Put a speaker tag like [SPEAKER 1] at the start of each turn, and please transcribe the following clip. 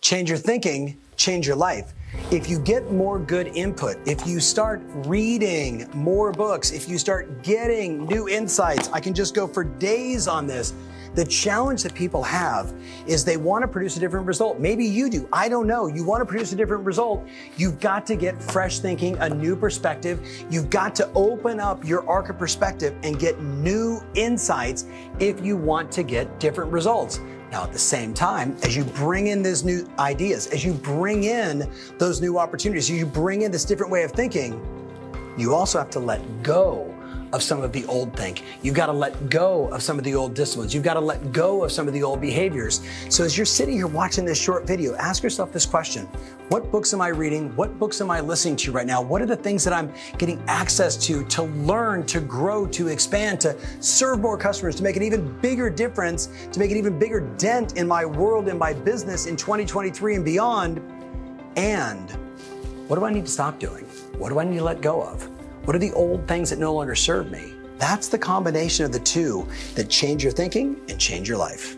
[SPEAKER 1] change your thinking, change your life. If you get more good input, if you start reading more books, if you start getting new insights, I can just go for days on this. The challenge that people have is they want to produce a different result. Maybe you do. I don't know. You want to produce a different result. You've got to get fresh thinking, a new perspective. You've got to open up your arc of perspective and get new insights if you want to get different results. Now, at the same time, as you bring in these new ideas, as you bring in those new opportunities, as you bring in this different way of thinking, you also have to let go of some of the old think. You've got to let go of some of the old disciplines. You've got to let go of some of the old behaviors. So as you're sitting here watching this short video, ask yourself this question. What books am I reading? What books am I listening to right now? What are the things that I'm getting access to to learn, to grow, to expand, to serve more customers, to make an even bigger difference, to make an even bigger dent in my world and my business in 2023 and beyond? And what do I need to stop doing? What do I need to let go of? What are the old things that no longer serve me? That's the combination of the two that change your thinking and change your life.